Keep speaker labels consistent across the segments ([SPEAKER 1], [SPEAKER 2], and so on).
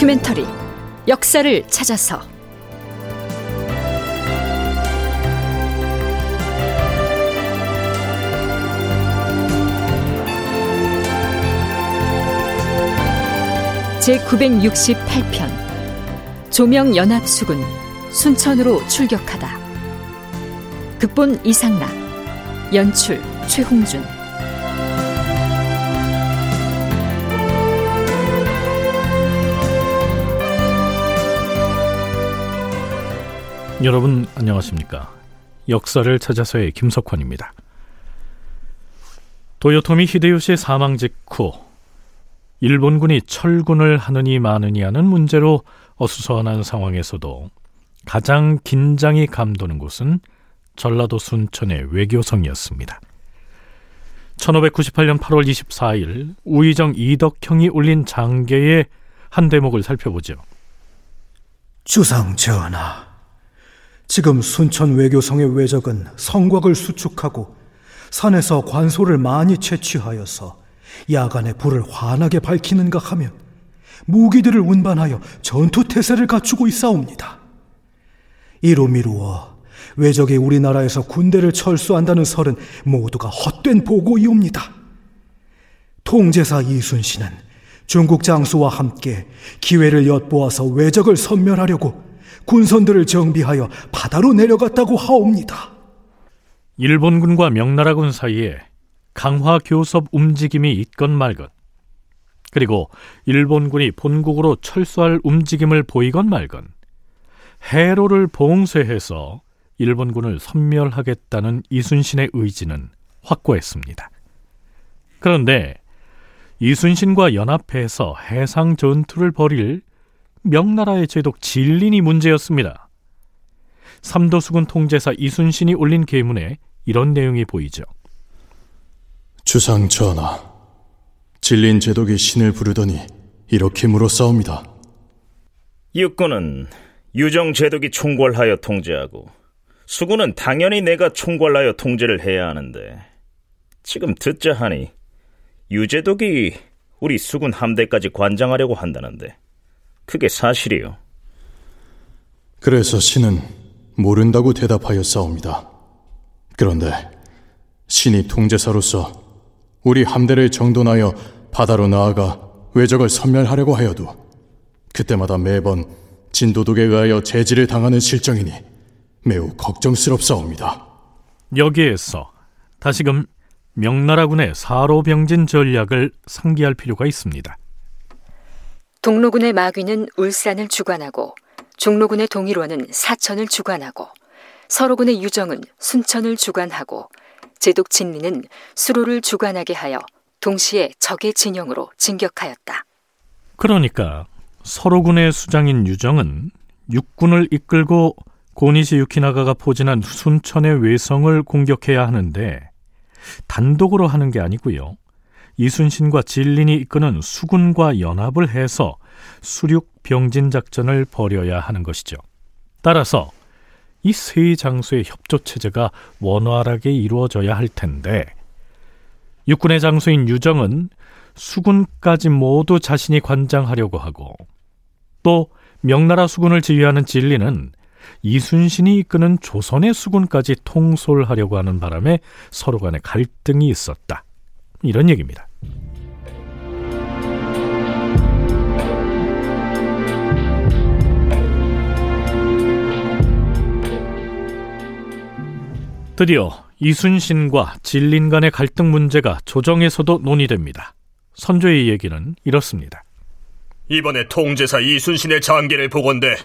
[SPEAKER 1] 다큐멘터리 역사를 찾아서. 제 968편 조명 연합수군 순천으로 출격하다. 극본 이상락 연출 최홍준
[SPEAKER 2] 여러분 안녕하십니까? 역사를 찾아서의 김석환입니다. 도요토미 히데요시의 사망 직후 일본군이 철군을 하느니 마느니 하는 문제로 어수선한 상황에서도 가장 긴장이 감도는 곳은 전라도 순천의 외교성이었습니다. 1598년 8월 24일 우의정 이덕형이 올린 장계의 한 대목을 살펴보죠.
[SPEAKER 3] 주상 전하, 지금 순천 외교성의 외적은 성곽을 수축하고 산에서 관소를 많이 채취하여서 야간에 불을 환하게 밝히는가 하면 무기들을 운반하여 전투 태세를 갖추고 있사옵니다. 이로 미루어 외적이 우리나라에서 군대를 철수한다는 설은 모두가 헛된 보고이옵니다. 통제사 이순신은 중국 장수와 함께 기회를 엿보아서 외적을 섬멸하려고 군선들을 정비하여 바다로 내려갔다고 하옵니다.
[SPEAKER 2] 일본군과 명나라군 사이에 강화 교섭 움직임이 있건 말건, 그리고 일본군이 본국으로 철수할 움직임을 보이건 말건, 해로를 봉쇄해서 일본군을 섬멸하겠다는 이순신의 의지는 확고했습니다. 그런데 이순신과 연합해서 해상 전투를 벌일 명나라의 제독 진린이 문제였습니다. 삼도수군 통제사 이순신이 올린 계문에 이런 내용이 보이죠.
[SPEAKER 4] 주상 전하, 진린 제독이 신을 부르더니 이렇게 물어싸웁니다.
[SPEAKER 5] 육군은 유정 제독이 총괄하여 통제하고 수군은 당연히 내가 총괄하여 통제를 해야 하는데 지금 듣자 하니 유제독이 우리 수군 함대까지 관장하려고 한다는데 그게 사실이요.
[SPEAKER 4] 그래서 신은 모른다고 대답하여 싸웁니다. 그런데 신이 통제사로서 우리 함대를 정돈하여 바다로 나아가 외적을 섬멸하려고 하여도 그때마다 매번 진도독에 의하여 제지를 당하는 실정이니 매우 걱정스럽사옵니다.
[SPEAKER 2] 여기에서 다시금 명나라군의 사로병진 전략을 상기할 필요가 있습니다.
[SPEAKER 1] 동로군의 마귀는 울산을 주관하고 종로군의 동일원은 사천을 주관하고 서로군의 유정은 순천을 주관하고 제독 진리는 수로를 주관하게 하여 동시에 적의 진영으로 진격하였다.
[SPEAKER 2] 그러니까 서로군의 수장인 유정은 육군을 이끌고 고니시 유키나가가 포진한 순천의 외성을 공격해야 하는데 단독으로 하는 게 아니고요. 이순신과 진린이 이끄는 수군과 연합을 해서 수륙 병진 작전을 벌여야 하는 것이죠. 따라서 이 세 장소의 협조 체제가 원활하게 이루어져야 할 텐데 육군의 장소인 유정은 수군까지 모두 자신이 관장하려고 하고 또 명나라 수군을 지휘하는 진리는 이순신이 이끄는 조선의 수군까지 통솔하려고 하는 바람에 서로 간에 갈등이 있었다. 이런 얘기입니다. 드디어 이순신과 진린 간의 갈등 문제가 조정에서도 논의됩니다. 선조의 얘기는 이렇습니다.
[SPEAKER 6] 이번에 통제사 이순신의 장계를 보건대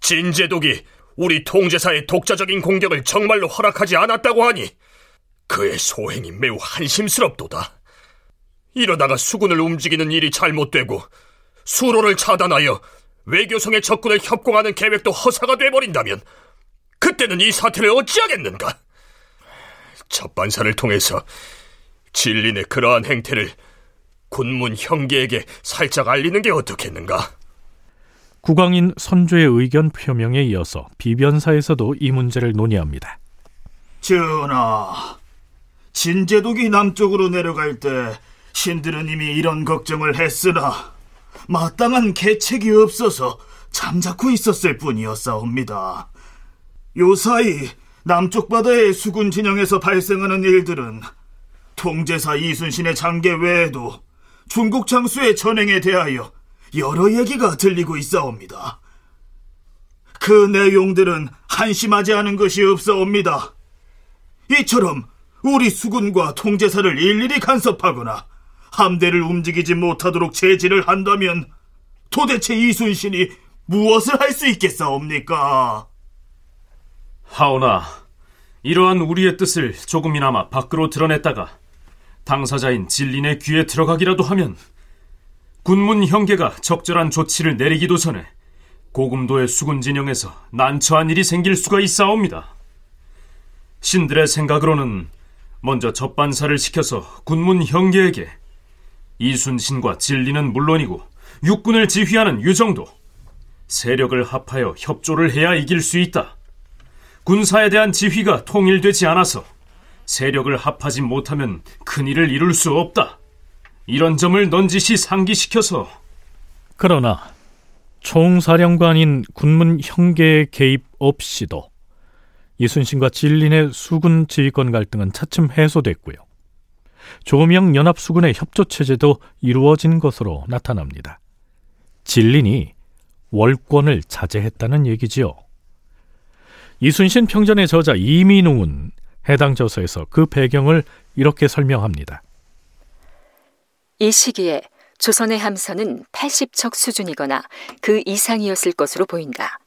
[SPEAKER 6] 진제독이 우리 통제사의 독자적인 공격을 정말로 허락하지 않았다고 하니 그의 소행이 매우 한심스럽도다. 이러다가 수군을 움직이는 일이 잘못되고 수로를 차단하여 외교성의 적군을 협공하는 계획도 허사가 돼버린다면 그때는 이 사태를 어찌하겠는가? 첫반사를 통해서 진린의 그러한 행태를 군문 형계에게 살짝 알리는 게 어떻겠는가?
[SPEAKER 2] 국왕인 선조의 의견 표명에 이어서 비변사에서도 이 문제를 논의합니다.
[SPEAKER 7] 전하, 진제독이 남쪽으로 내려갈 때 신들은 이미 이런 걱정을 했으나 마땅한 계책이 없어서 잠자코 있었을 뿐이었사옵니다. 요사이 남쪽 바다의 수군 진영에서 발생하는 일들은 통제사 이순신의 장계 외에도 중국 장수의 전행에 대하여 여러 얘기가 들리고 있사옵니다. 그 내용들은 한심하지 않은 것이 없사옵니다. 이처럼 우리 수군과 통제사를 일일이 간섭하거나 함대를 움직이지 못하도록 제지를 한다면 도대체 이순신이 무엇을 할 수 있겠사옵니까?
[SPEAKER 8] 하오나, 이러한 우리의 뜻을 조금이나마 밖으로 드러냈다가 당사자인 진린의 귀에 들어가기라도 하면 군문 형계가 적절한 조치를 내리기도 전에 고금도의 수군 진영에서 난처한 일이 생길 수가 있사옵니다. 신들의 생각으로는 먼저 접반사를 시켜서 군문 형계에게 이순신과 진리는 물론이고 육군을 지휘하는 유정도 세력을 합하여 협조를 해야 이길 수 있다. 군사에 대한 지휘가 통일되지 않아서 세력을 합하지 못하면 큰일을 이룰 수 없다. 이런 점을 넌지시 상기시켜서
[SPEAKER 2] 그러나 총사령관인 군문 형계의 개입 없이도 이순신과 진린의 수군 지휘권 갈등은 차츰 해소됐고요. 조명 연합 수군의 협조 체제도 이루어진 것으로 나타납니다. 진린이 월권을 자제했다는 얘기지요. 이순신 평전의 저자 이민웅은 해당 저서에서 그 배경을 이렇게 설명합니다.
[SPEAKER 1] 이 시기에 조선의 함선은 80척 수준이거나 그 이상이었을 것으로 보인다.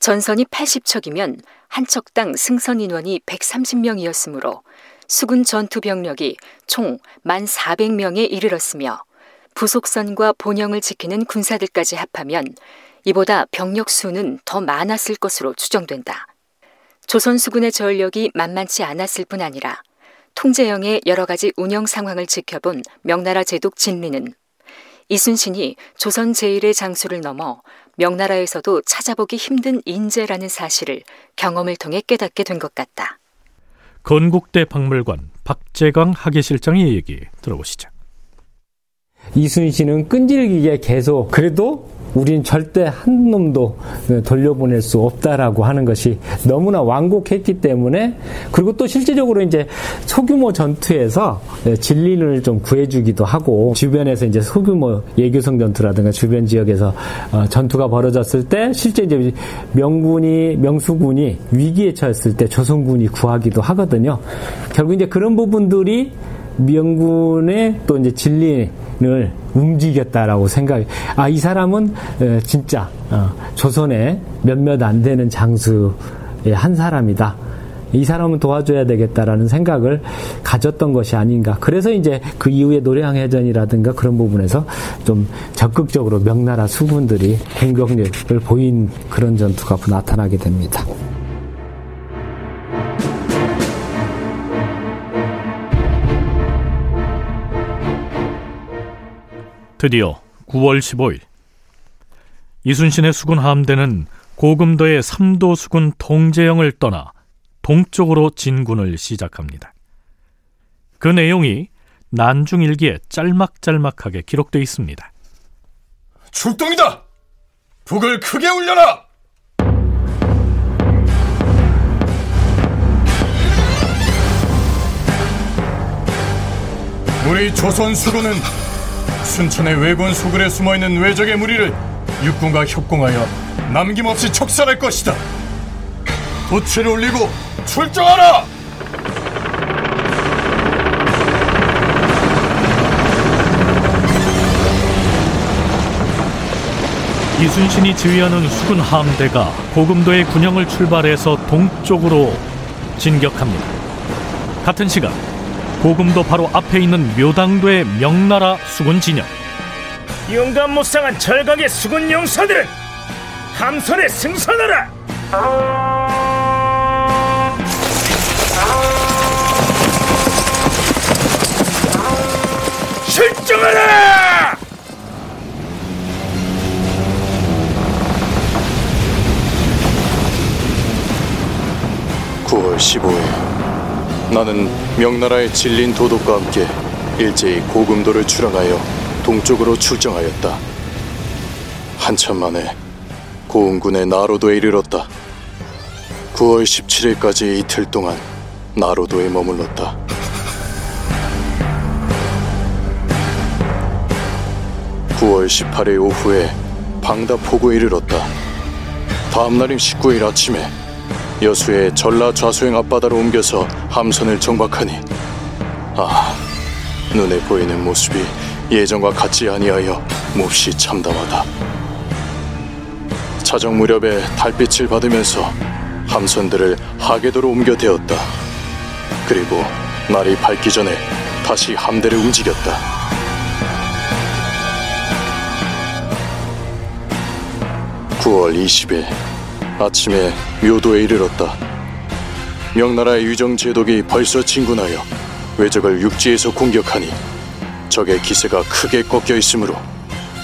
[SPEAKER 1] 전선이 80척이면 한 척당 승선 인원이 130명이었으므로 수군 전투 병력이 총 1,400명에 이르렀으며 부속선과 본영을 지키는 군사들까지 합하면 이보다 병력 수는 더 많았을 것으로 추정된다. 조선 수군의 전력이 만만치 않았을 뿐 아니라 통제형의 여러 가지 운영 상황을 지켜본 명나라 제독 진리는 이순신이 조선 제1의 장수를 넘어 명나라에서도 찾아보기 힘든 인재라는 사실을 경험을 통해 깨닫게 된 것 같다.
[SPEAKER 2] 건국대 박물관 박재강 학예실장의 얘기 들어보시죠.
[SPEAKER 9] 이순신은 끈질기게 계속 그래도 우린 절대 한 놈도 돌려보낼 수 없다라고 하는 것이 너무나 완곡했기 때문에 그리고 또 실제적으로 이제 소규모 전투에서 진린을 좀 구해주기도 하고 주변에서 이제 소규모 예교성 전투라든가 주변 지역에서 어, 전투가 벌어졌을 때 실제 이제 명군이 명수군이 위기에 처했을 때 조선군이 구하기도 하거든요. 결국 이제 그런 부분들이 명군의 또 이제 진리를 움직였다라고 생각이. 아, 이 사람은 진짜 어, 조선의 몇몇 안 되는 장수의 한 사람이다. 이 사람은 도와줘야 되겠다라는 생각을 가졌던 것이 아닌가. 그래서 이제 그 이후에 노량해전이라든가 그런 부분에서 좀 적극적으로 명나라 수군들이 공격력을 보인 그런 전투가 나타나게 됩니다.
[SPEAKER 2] 드디어 9월 15일 이순신의 수군 함대는 고금도의 삼도 수군 통제영을 떠나 동쪽으로 진군을 시작합니다. 그 내용이 난중일기에 짤막짤막하게 기록되어 있습니다.
[SPEAKER 6] 출동이다! 북을 크게 울려라! 우리 조선 수군은 순천의 왜군 소굴에 숨어있는 외적의 무리를 육군과 협공하여 남김없이 척살할 것이다. 도치를 올리고 출정하라!
[SPEAKER 2] 이순신이 지휘하는 수군 함대가 고금도의 군영을 출발해서 동쪽으로 진격합니다. 같은 시간 고금도 바로 앞에 있는 묘당도의 명나라 수군 진영.
[SPEAKER 5] 용감 무쌍한 절각의 수군 용사들은 함선에 승선하라! 출정하라!
[SPEAKER 4] 9월 15일 나는 명나라의 진린 도독과 함께 일제히 고금도를 출항하여 동쪽으로 출정하였다. 한참 만에 고흥군의 나로도에 이르렀다. 9월 17일까지 이틀 동안 나로도에 머물렀다. (9월 18일) 오후에 방다포구에 이르렀다. 다음 날인 19일 아침에 여수의 전라 좌수행 앞바다로 옮겨서 함선을 정박하니 아 눈에 보이는 모습이 예전과 같지 아니하여 몹시 참담하다. 자정 무렵에 달빛을 받으면서 함선들을 하계도로 옮겨 대었다. 그리고 날이 밝기 전에 다시 함대를 움직였다. (9월 20일) 아침에 묘도에 이르렀다. 명나라의 유정 제독이 벌써 진군하여 외적을 육지에서 공격하니 적의 기세가 크게 꺾여 있으므로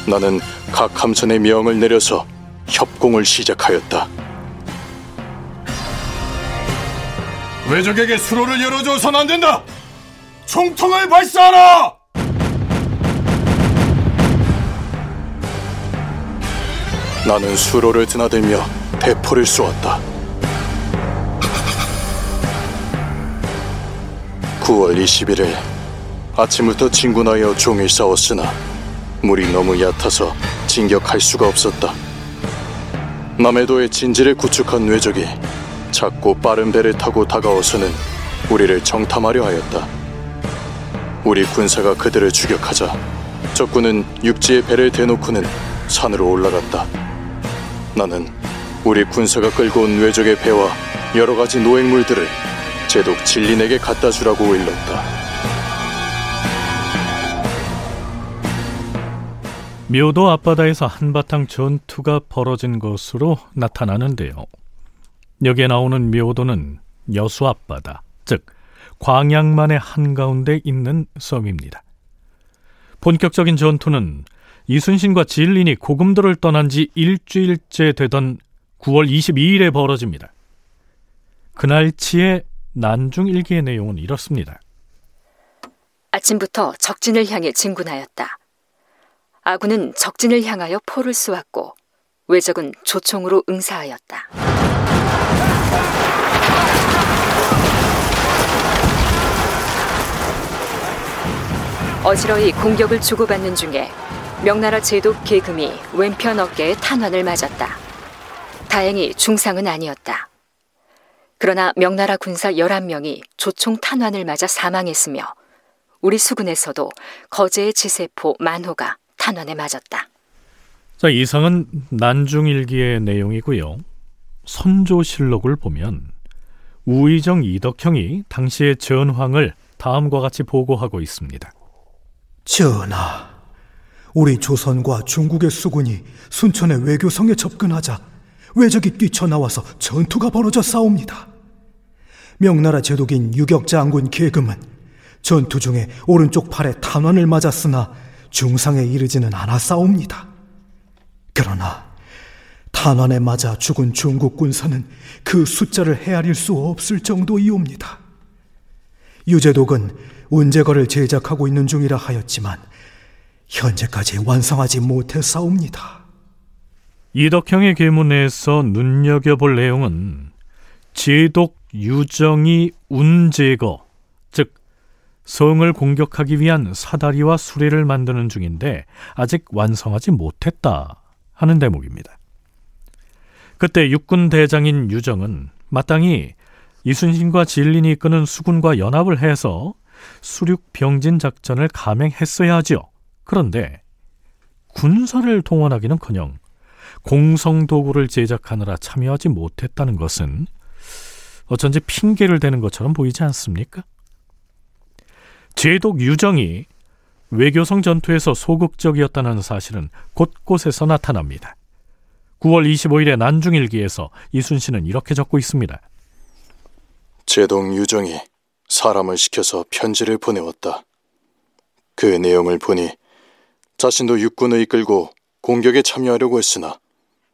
[SPEAKER 4] 나는 각 함선의 명을 내려서 협공을 시작하였다.
[SPEAKER 6] 외적에게 수로를 열어줘선 안 된다. 총통을 발사하라.
[SPEAKER 4] 나는 수로를 드나들며 대포를 쏘았다. 9월 21일 아침부터 진군하여 종일 싸웠으나 물이 너무 얕아서 진격할 수가 없었다. 남해도의 진지를 구축한 외적이 작고 빠른 배를 타고 다가와서는 우리를 정탐하려 하였다. 우리 군사가 그들을 추격하자 적군은 육지에 배를 대놓고는 산으로 올라갔다. 나는 우리 군사가 끌고 온 외적의 배와 여러 가지 노획물들을 제독 진린에게 갖다 주라고 일렀다.
[SPEAKER 2] 묘도 앞바다에서 한바탕 전투가 벌어진 것으로 나타나는데요. 여기에 나오는 묘도는 여수 앞바다, 즉 광양만의 한가운데 있는 섬입니다. 본격적인 전투는 이순신과 진린이 고금도를 떠난 지 일주일째 되던 9월 22일에 벌어집니다. 그날치의 난중 일기의 내용은 이렇습니다.
[SPEAKER 1] 아침부터 적진을 향해 진군하였다. 아군은 적진을 향하여 포를 쏘았고 외적은 조총으로 응사하였다. 어지러이 공격을 주고받는 중에 명나라 제독 계금이 왼편 어깨에 탄환을 맞았다. 다행히 중상은 아니었다. 그러나 명나라 군사 11명이 조총 탄환을 맞아 사망했으며 우리 수군에서도 거제의 지세포 만호가 탄환에 맞았다.
[SPEAKER 2] 자, 이상은 난중일기의 내용이고요. 선조실록을 보면 우의정 이덕형이 당시의 전황을 다음과 같이 보고하고 있습니다.
[SPEAKER 3] 전하, 우리 조선과 중국의 수군이 순천의 외교성에 접근하자 외적이 뛰쳐나와서 전투가 벌어져 싸웁니다. 명나라 제독인 유격장군 계금은 전투 중에 오른쪽 팔에 탄환을 맞았으나 중상에 이르지는 않았사옵니다. 그러나 탄환에 맞아 죽은 중국 군사는 그 숫자를 헤아릴 수 없을 정도이옵니다. 유재독은 운제거를 제작하고 있는 중이라 하였지만 현재까지 완성하지 못했사옵니다.
[SPEAKER 2] 이덕형의 계문에서 눈여겨볼 내용은 제독 유정이 운제거, 즉 성을 공격하기 위한 사다리와 수레를 만드는 중인데 아직 완성하지 못했다 하는 대목입니다. 그때 육군 대장인 유정은 마땅히 이순신과 진린이 이끄는 수군과 연합을 해서 수륙 병진 작전을 감행했어야 하지요. 그런데 군사를 동원하기는커녕 공성 도구를 제작하느라 참여하지 못했다는 것은 어쩐지 핑계를 대는 것처럼 보이지 않습니까? 제독 유정이 외교성 전투에서 소극적이었다는 사실은 곳곳에서 나타납니다. 9월 25일의 난중일기에서 이순신은 이렇게 적고 있습니다.
[SPEAKER 4] 제독 유정이 사람을 시켜서 편지를 보내왔다. 그 내용을 보니 자신도 육군을 이끌고 공격에 참여하려고 했으나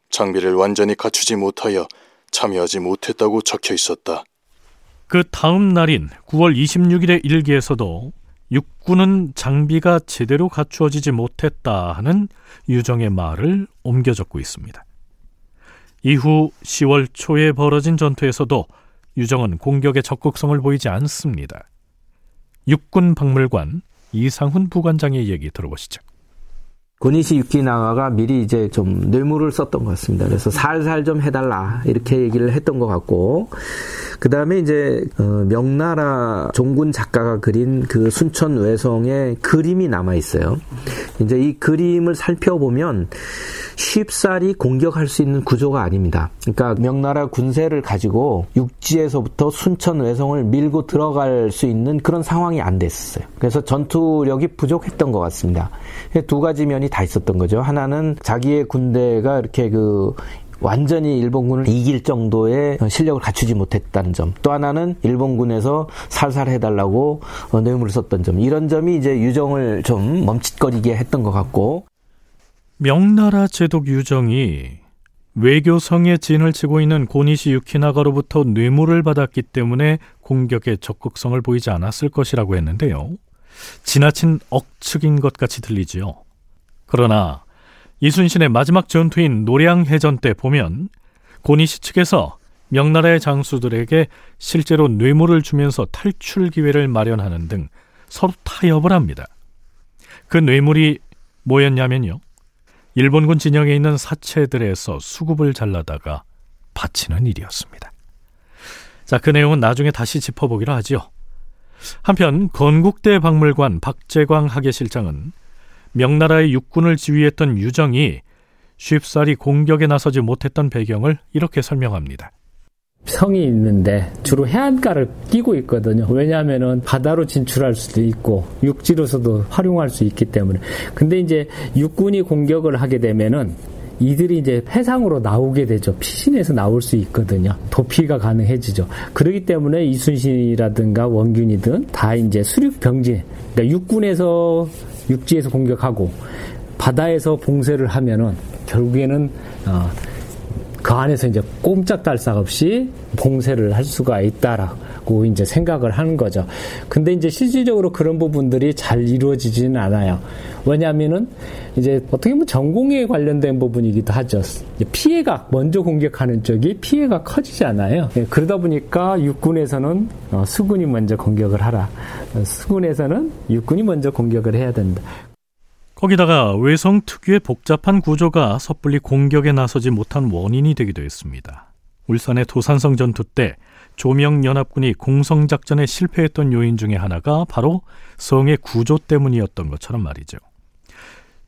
[SPEAKER 4] 장비를 완전히 갖추지 못하여 참여하지 못했다고 적혀 있었다.
[SPEAKER 2] 그 다음 날인 9월 26일의 일기에서도 육군은 장비가 제대로 갖추어지지 못했다 하는 유정의 말을 옮겨 적고 있습니다. 이후 10월 초에 벌어진 전투에서도 유정은 공격에 적극성을 보이지 않습니다. 육군 박물관 이상훈 부관장의 얘기 들어보시죠.
[SPEAKER 10] 고니시 유키나가가 미리 이제 좀 뇌물을 썼던 것 같습니다. 그래서 살살 좀 해달라 이렇게 얘기를 했던 것 같고 그 다음에 이제 어, 명나라 종군 작가가 그린 그 순천 외성의 그림이 남아 있어요. 이제 이 그림을 살펴보면 쉽사리 공격할 수 있는 구조가 아닙니다. 그러니까 명나라 군세를 가지고 육지에서부터 순천 외성을 밀고 들어갈 수 있는 그런 상황이 안 됐었어요. 그래서 전투력이 부족했던 것 같습니다. 두 가지 면이 다 있었던 거죠. 하나는 자기의 군대가 이렇게 그 완전히 일본군을 이길 정도의 실력을 갖추지 못했다는 점. 또 하나는 일본군에서 살살 해달라고 뇌물을 썼던 점. 이런 점이 이제 유정을 좀 멈칫거리게 했던 것 같고.
[SPEAKER 2] 명나라 제독 유정이 외교성에 진을 치고 있는 고니시 유키나가로부터 뇌물을 받았기 때문에 공격에 적극성을 보이지 않았을 것이라고 했는데요. 지나친 억측인 것 같이 들리지요. 그러나 이순신의 마지막 전투인 노량 해전 때 보면 고니시 측에서 명나라의 장수들에게 실제로 뇌물을 주면서 탈출 기회를 마련하는 등 서로 타협을 합니다. 그 뇌물이 뭐였냐면요. 일본군 진영에 있는 사체들에서 수급을 잘라다가 바치는 일이었습니다. 자, 그 내용은 나중에 다시 짚어보기로 하지요. 한편 건국대 박물관 박재광 학예실장은 명나라의 육군을 지휘했던 유정이 쉽사리 공격에 나서지 못했던 배경을 이렇게 설명합니다.
[SPEAKER 9] 성이 있는데 주로 해안가를 끼고 있거든요. 왜냐하면은 바다로 진출할 수도 있고 육지로서도 활용할 수 있기 때문에. 근데 이제 육군이 공격을 하게 되면은 이들이 이제 해상으로 나오게 되죠. 피신해서 나올 수 있거든요. 도피가 가능해지죠. 그렇기 때문에 이순신이라든가 원균이든 다 이제 수륙 병진, 그러니까 육군에서 육지에서 공격하고 바다에서 봉쇄를 하면은 결국에는 어, 그 안에서 이제 꼼짝달싹 없이 봉쇄를 할 수가 있다라고 이제 생각을 하는 거죠. 근데 이제 실질적으로 그런 부분들이 잘 이루어지지는 않아요. 왜냐하면은 이제 어떻게 보면 전공에 관련된 부분이기도 하죠. 피해가 먼저 공격하는 쪽이 피해가 커지지 않아요. 예, 그러다 보니까 육군에서는 어, 수군이 먼저 공격을 하라. 수군에서는 육군이 먼저 공격을 해야 된다.
[SPEAKER 2] 거기다가 외성 특유의 복잡한 구조가 섣불리 공격에 나서지 못한 원인이 되기도 했습니다. 울산의 도산성 전투 때 조명연합군이 공성작전에 실패했던 요인 중의 하나가 바로 성의 구조 때문이었던 것처럼 말이죠.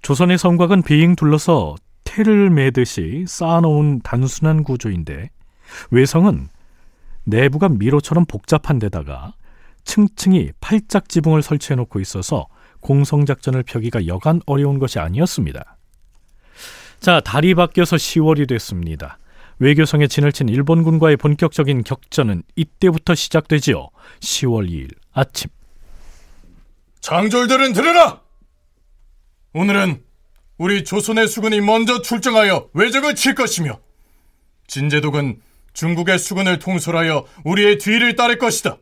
[SPEAKER 2] 조선의 성곽은 비행 둘러서 테를 매듯이 쌓아놓은 단순한 구조인데 외성은 내부가 미로처럼 복잡한 데다가 층층이 팔짝 지붕을 설치해 놓고 있어서 공성작전을 펴기가 여간 어려운 것이 아니었습니다. 자, 달이 바뀌어서 10월이 됐습니다. 외교성에 진을 친 일본군과의 본격적인 격전은 이때부터 시작되지요. 10월 2일 아침.
[SPEAKER 6] 장졸들은 들으라! 오늘은 우리 조선의 수군이 먼저 출정하여 외적을 칠 것이며 진제독은 중국의 수군을 통솔하여 우리의 뒤를 따를 것이다.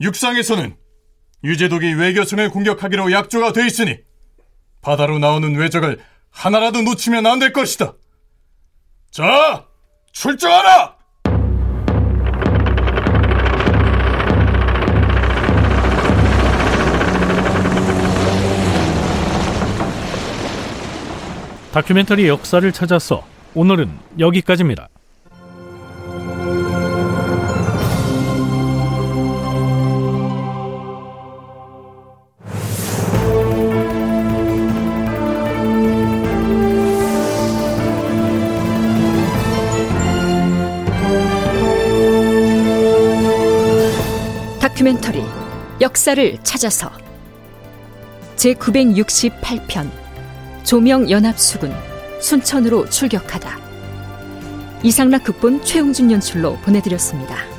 [SPEAKER 6] 육상에서는 유재독이 외교성을 공격하기로 약조가 돼 있으니 바다로 나오는 외적을 하나라도 놓치면 안 될 것이다. 자, 출정하라!
[SPEAKER 2] 다큐멘터리 역사를 찾아서 오늘은 여기까지입니다.
[SPEAKER 1] 역사를 찾아서 제968편 조명 연합수군 순천으로 출격하다 이상락 극본 최웅준 연출로 보내드렸습니다.